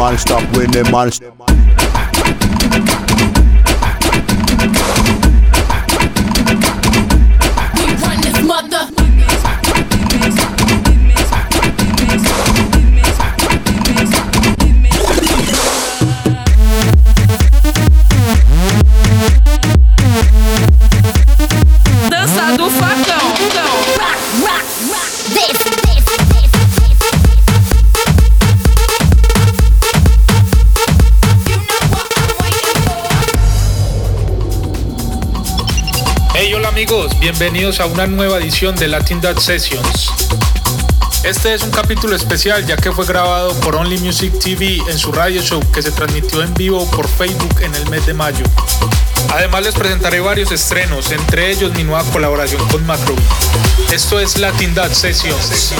man, stop when the man. Bienvenidos a una nueva edición de Latin Dad Sessions. Este es un capítulo especial ya que fue grabado por Only Music TV en su radio show que se transmitió en vivo por Facebook en el mes de mayo. Además les presentaré varios estrenos, entre ellos mi nueva colaboración con Macro. Esto es Latin Dad Sessions.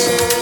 Peace.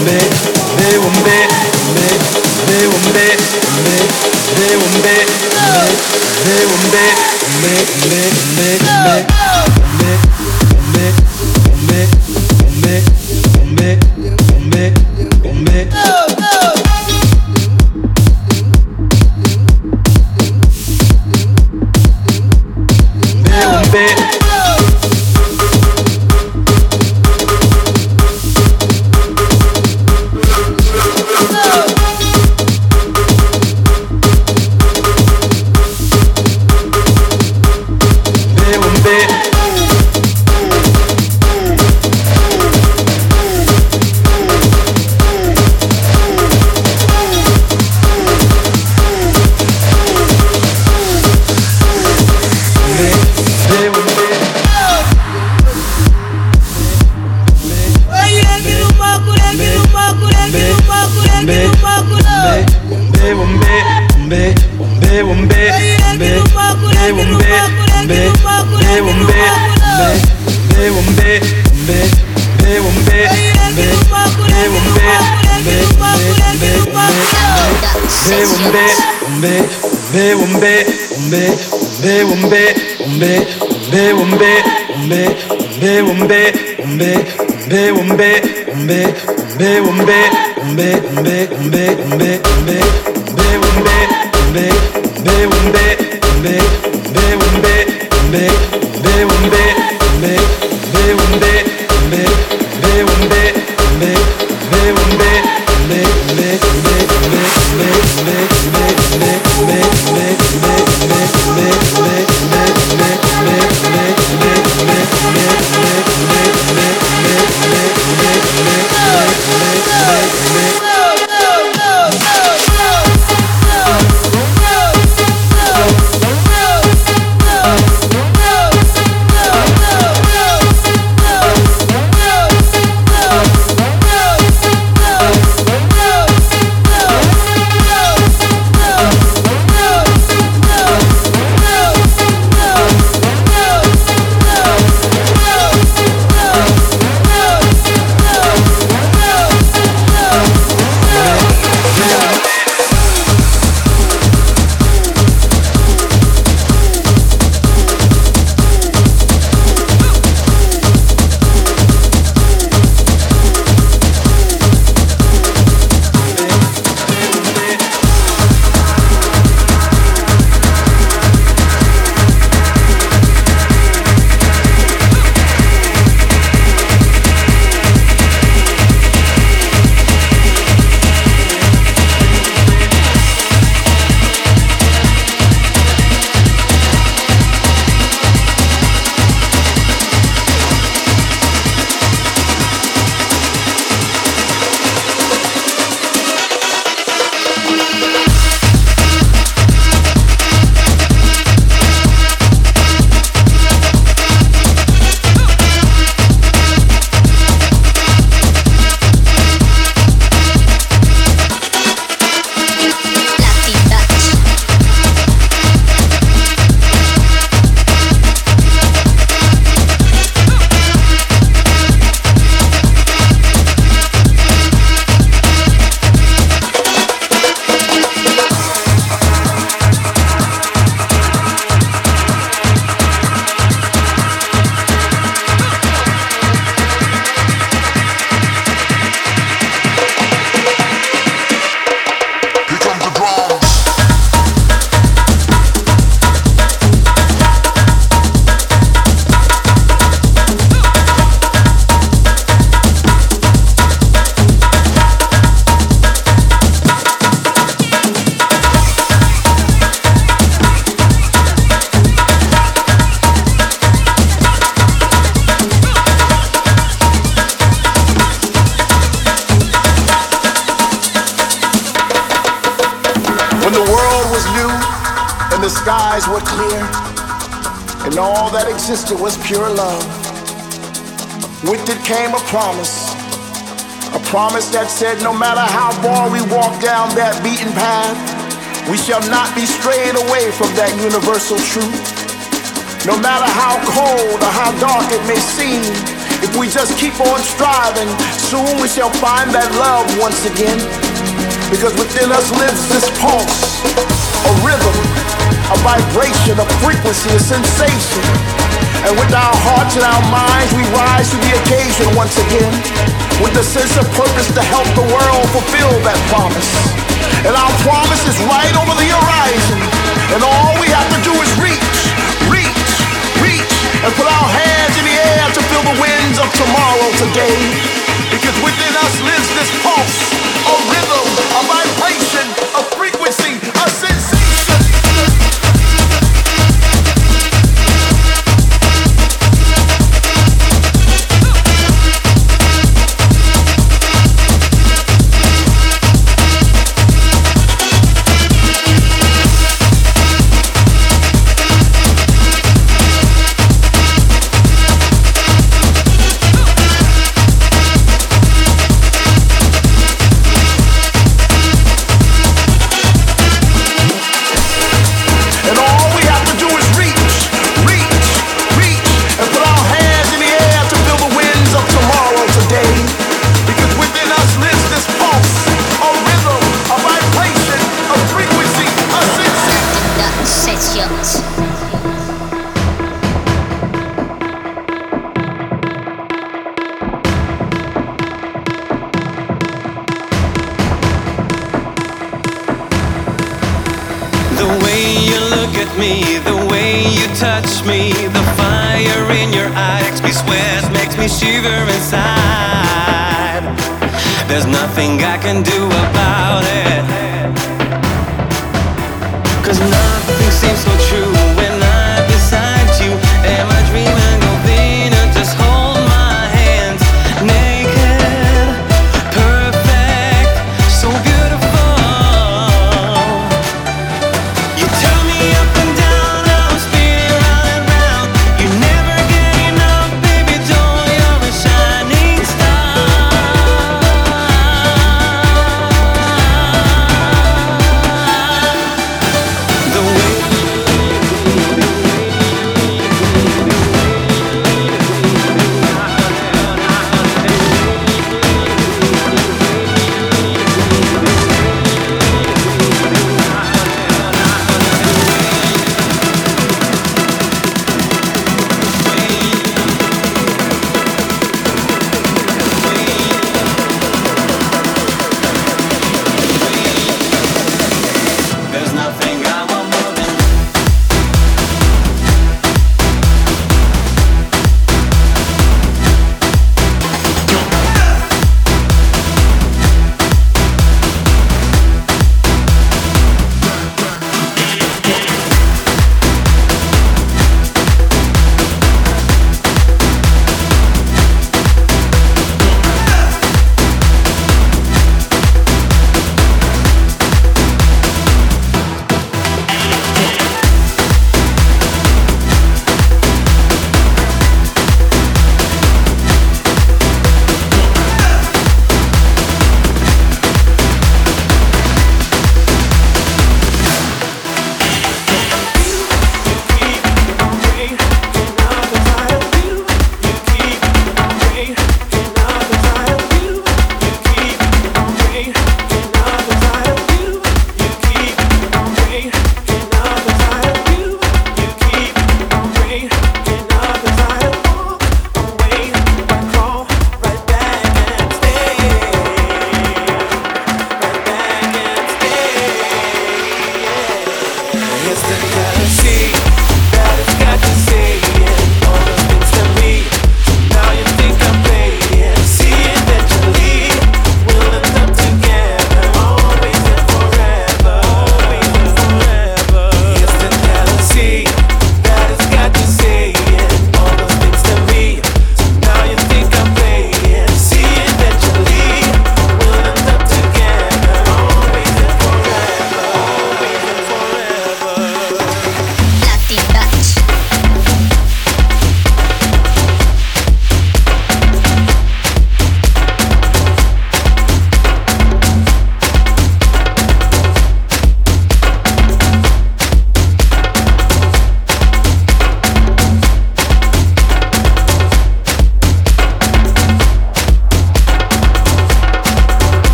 Be, be, be, be, be, be, be, be, be, be, be, be, be, be, Make, make, make, be. Bombay, Bombay, Bombay, Bombay, promise. A promise that said no matter how far we walk down that beaten path, we shall not be strayed away from that universal truth. No matter how cold or how dark it may seem, if we just keep on striving, soon we shall find that love once again. Because within us lives this pulse, a rhythm, a vibration, a frequency, a sensation. And with our hearts and our minds, we rise to the occasion once again. With the sense of purpose to help the world fulfill that promise. And our promise is right over the horizon. And all we have to do is reach, reach, reach, and put our hands in the air to feel the winds of tomorrow today. Because within us lives this pulse, a rhythm, a vibration, a frequency, shiver inside.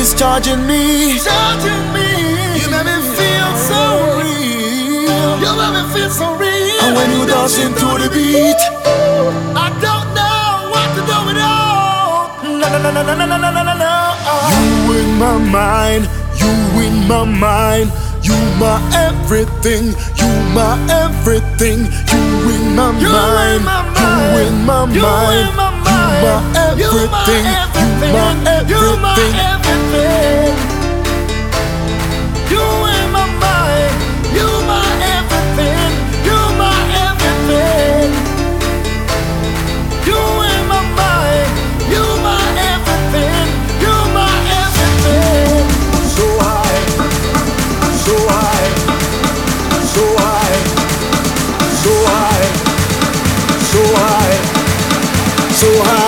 Is charging me. Charging me. You make me feel so real. You make me feel so real. And when you dance into the beat, I don't know what to do with all. No, no, no, no, no, no, no, no, no, no. You in my mind. You in my mind. You my everything. You my everything. You in my mind. You in my mind. You my everything. You my everything. You in my mind. You my everything. You my everything. You in my mind. You my everything. You my everything. So high. So high. So high. So high. So high. So high.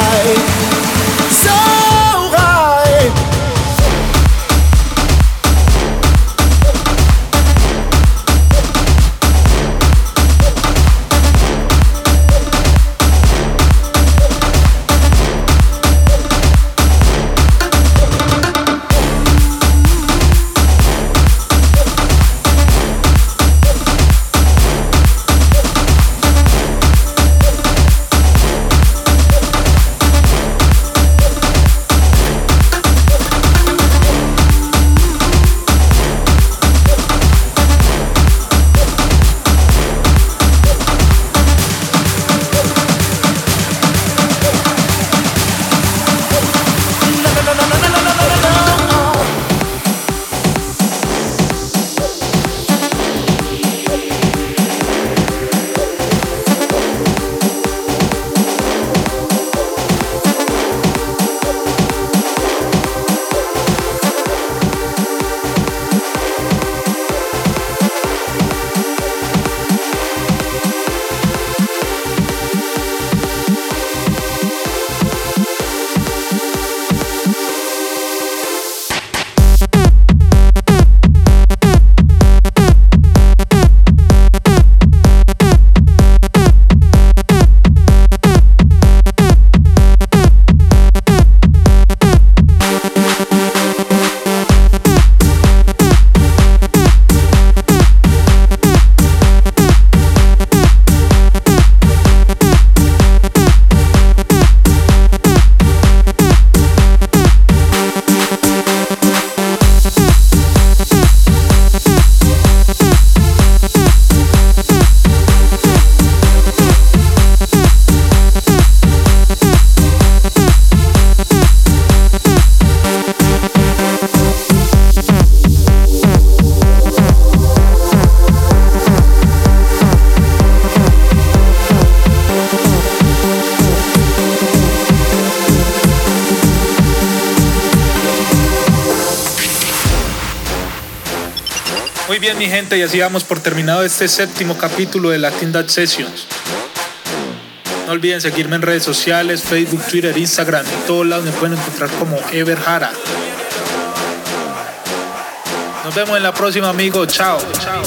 Bien, mi gente, y así vamos por terminado este séptimo capítulo de Latin Dutch Sessions. No olviden seguirme en redes sociales, Facebook, Twitter, Instagram, en todos lados me pueden encontrar como Everhara. Nos vemos en la próxima, amigos. Chao. Chao.